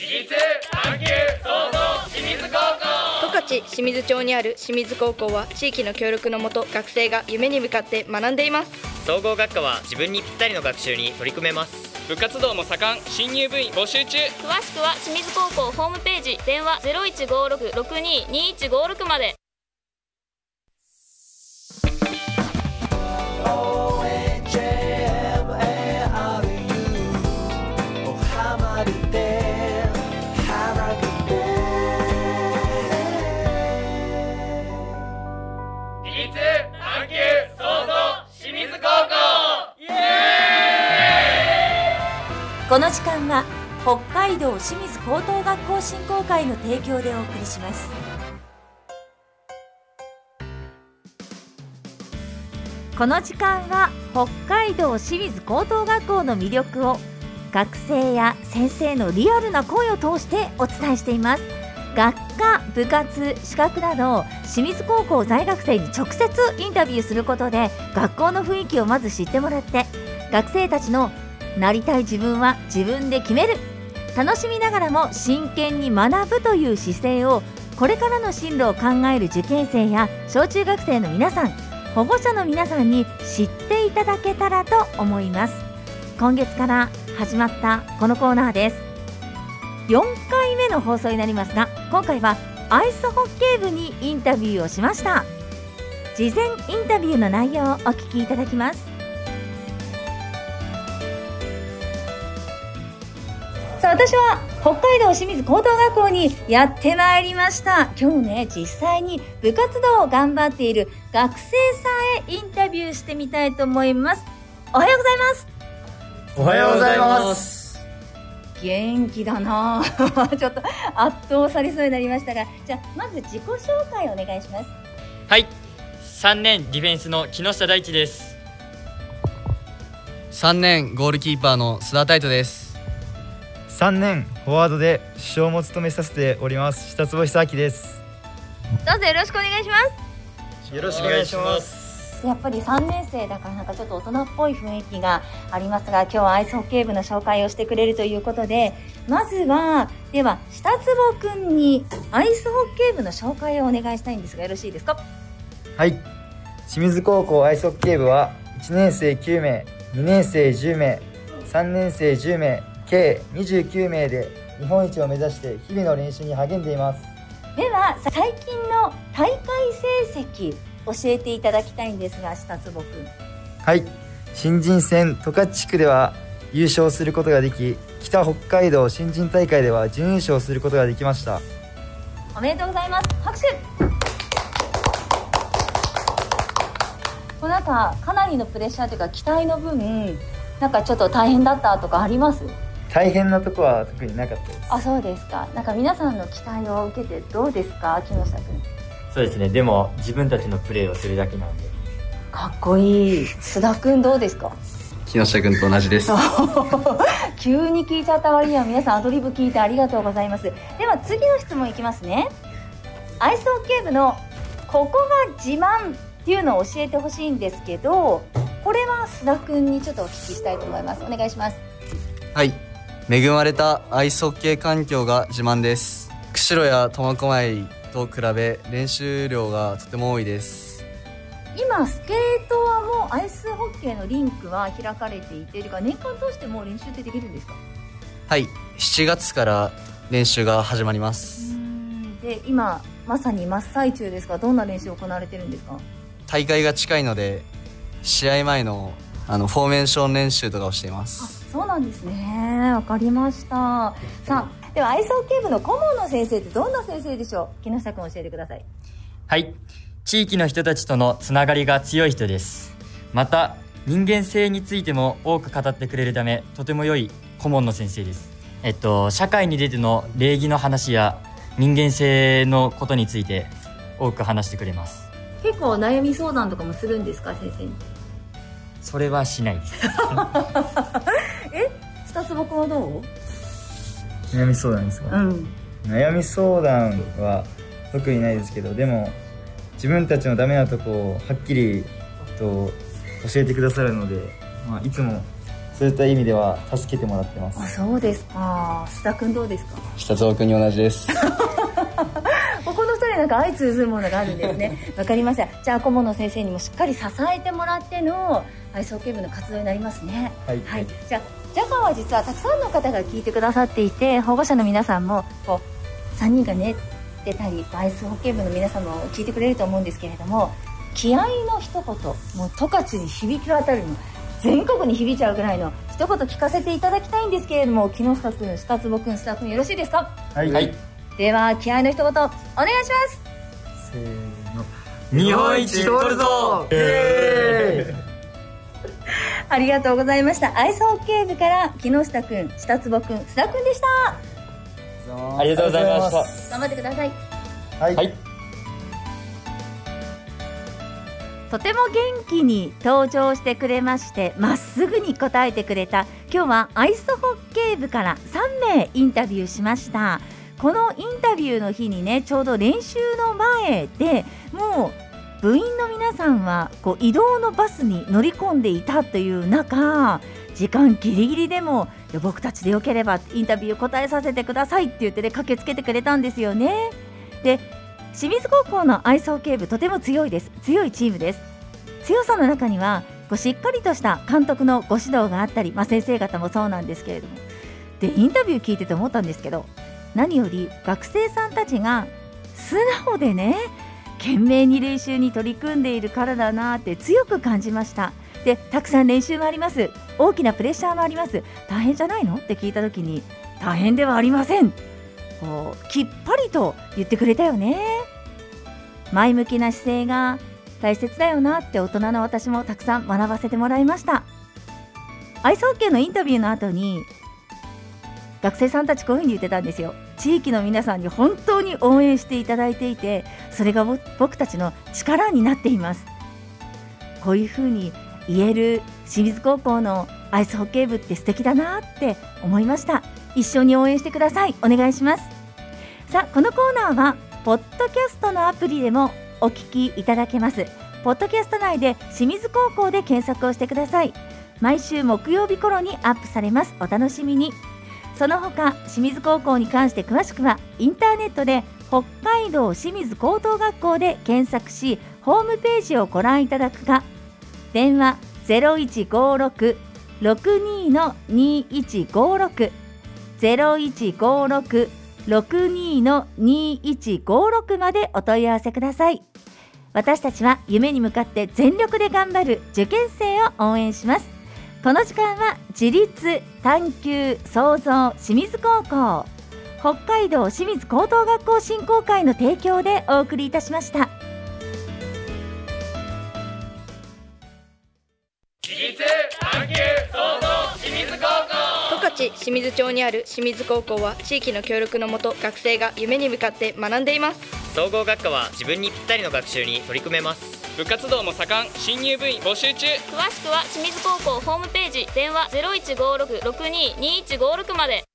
十勝清水町にある清水高校は地域の協力のもと学生が夢に向かって学んでいます。総合学科は自分にぴったりの学習に取り組めます。部活動も盛ん。新入部員募集中。詳しくは清水高校ホームページ。電話0156-622156までの時間は北海道清水高等学校振興会の提供でお送りします。この時間は北海道清水高等学校の魅力を学生や先生のリアルな声を通してお伝えしています。学科部活資格など清水高校在学生に直接インタビューすることで学校の雰囲気をまず知ってもらって学生たちのなりたい自分は自分で決める。楽しみながらも真剣に学ぶという姿勢をこれからの進路を考える受験生や小中学生の皆さん保護者の皆さんに知っていただけたらと思います。今月から始まったこのコーナーです。4回目の放送になりますが今回はアイスホッケー部にインタビューをしました。事前インタビューの内容をお聞きいただきます。私は北海道清水高等学校にやってまいりました。今日ね実際に部活動を頑張っている学生さんへインタビューしてみたいと思います。おはようございます。おはようございます。元気だな。あ ちょっと圧倒されそうになりましたが。じゃあまず自己紹介お願いします。はい。3年ディフェンスの木下大地です。3年ゴールキーパーの須田太斗です3年フォワードで主将も務めさせております。下坪久明です。どうぞよろしくお願いします。よろしくお願いします。やっぱり3年生だからなんかちょっと大人っぽい雰囲気がありますが今日はアイスホッケー部の紹介をしてくれるということでまずはでは下坪くんにアイスホッケー部の紹介をお願いしたいんですがよろしいですか？はい。清水高校アイスホッケー部は1年生9名2年生10名3年生10名計29名で日本一を目指して日々の練習に励んでいます。では最近の大会成績教えていただきたいんですが下坪くんはい。新人戦十勝地区では優勝することができ北北海道新人大会では準優勝することができました。おめでとうございます。拍手。これなんかかなりのプレッシャーというか期待の分なんかちょっと大変だったとかあります？大変なとこは特になかったです。あそうですか。なんか皆さんの期待を受けてどうですか？木下君。そうですね。でも自分たちのプレーをするだけなんで。かっこいい。須田君どうですか？木下君と同じです。急に聞いちゃった割には皆さんアドリブ聞いてありがとうございます。では次の質問いきますね。アイスホッケー部のここが自慢っていうのを教えてほしいんですけどこれは須田君にちょっとお聞きしたいと思います。お願いします。はい恵まれたアイスホッケー環境が自慢です。釧路や苫小牧と比べ練習量がとても多いです。今スケートはもうアイスホッケーのリンクは開かれていててか年間通してもう練習ってできるんですか？はい。7月から練習が始まります。で今まさに真っ最中ですがどんな練習行われてるんですか？大会が近いので試合前のあのフォーメーション練習とかをしていますそうなんですね。わかりました。さあではアイスホッケー部の顧問の先生ってどんな先生でしょう？木下君教えてください。はい。地域の人たちとのつながりが強い人です。また人間性についても多く語ってくれるためとても良い顧問の先生です。えっと社会に出ての礼儀の話や人間性のことについて多く話してくれます。結構悩み相談とかもするんですか先生に？それはしないです え？二つ僕はどう？悩み相談ですか、うん。悩み相談は特にないですけどでも自分たちのダメなとこをはっきりと教えてくださるので、まあ、いつもそういった意味では助けてもらってます。あそうですか。須田君どうですか？下津君に同じです か相通ずるものがあるんですね。わかりましたじゃあ顧問の先生にもしっかり支えてもらってのアイスホッケー部の活動になりますね。はい、はい、じゃあジャガーは実はたくさんの方が聞いてくださっていて保護者の皆さんもこう3人がね出たりアイスホッケー部の皆さんも聞いてくれると思うんですけれども気合の一言もう十勝に響き渡るの全国に響いちゃうぐらいの一言聞かせていただきたいんですけれども木下君下坪君須田君よろしいですか？はい、はいでは気合の一言お願いします。せーの。日本一取るぞ。ありがとうございました。アイスホッケー部から木下君下坪君須田君でした。ありがとうございました。頑張ってください。はい、はい。とても元気に登場してくれましてまっすぐに答えてくれた今日はアイスホッケー部から3名インタビューしましたこのインタビューの日にねちょうど練習の前でもう部員の皆さんはこう移動のバスに乗り込んでいたという中時間ギリギリでも僕たちでよければインタビュー答えさせてくださいって言ってね駆けつけてくれたんですよね。で清水高校のアイスホッケー部とても強いです。強いチームです。強さの中にはこうしっかりとした監督のご指導があったり、まあ、先生方もそうなんですけれども。でインタビュー聞いてて思ったんですけど何より学生さんたちが素直でね懸命に練習に取り組んでいるからだなって強く感じました。でたくさん練習もあります。大きなプレッシャーもあります。大変じゃないのって聞いた時に大変ではありません。こうきっぱりと言ってくれたよね。前向きな姿勢が大切だよなって大人の私もたくさん学ばせてもらいました。アイスホッケーのインタビューの後に学生さんたちこういうふうに言ってたんですよ。地域の皆さんに本当に応援していただいていてそれが僕たちの力になっています。こういうふうに言える清水高校のアイスホッケー部って素敵だなって思いました。一緒に応援してください。お願いします。さあこのコーナーはポッドキャストのアプリでもお聞きいただけます。ポッドキャスト内で清水高校で検索をしてください。毎週木曜日頃にアップされます。お楽しみに。その他清水高校に関して詳しくはインターネットで北海道清水高等学校で検索しホームページをご覧いただくか。電話0156-62の2156 0156-62の2156までお問い合わせください。私たちは夢に向かって全力で頑張る受験生を応援します。この時間は自立探求創造清水高校北海道清水高等学校振興会の提供でお送りいたしました。自立探求創造清水高校。十勝清水町にある清水高校は地域の協力のもと学生が夢に向かって学んでいます。総合学科は自分にぴったりの学習に取り組めます部活動も盛ん新入部員募集中。詳しくは清水高校ホームページ電話0156-622156まで。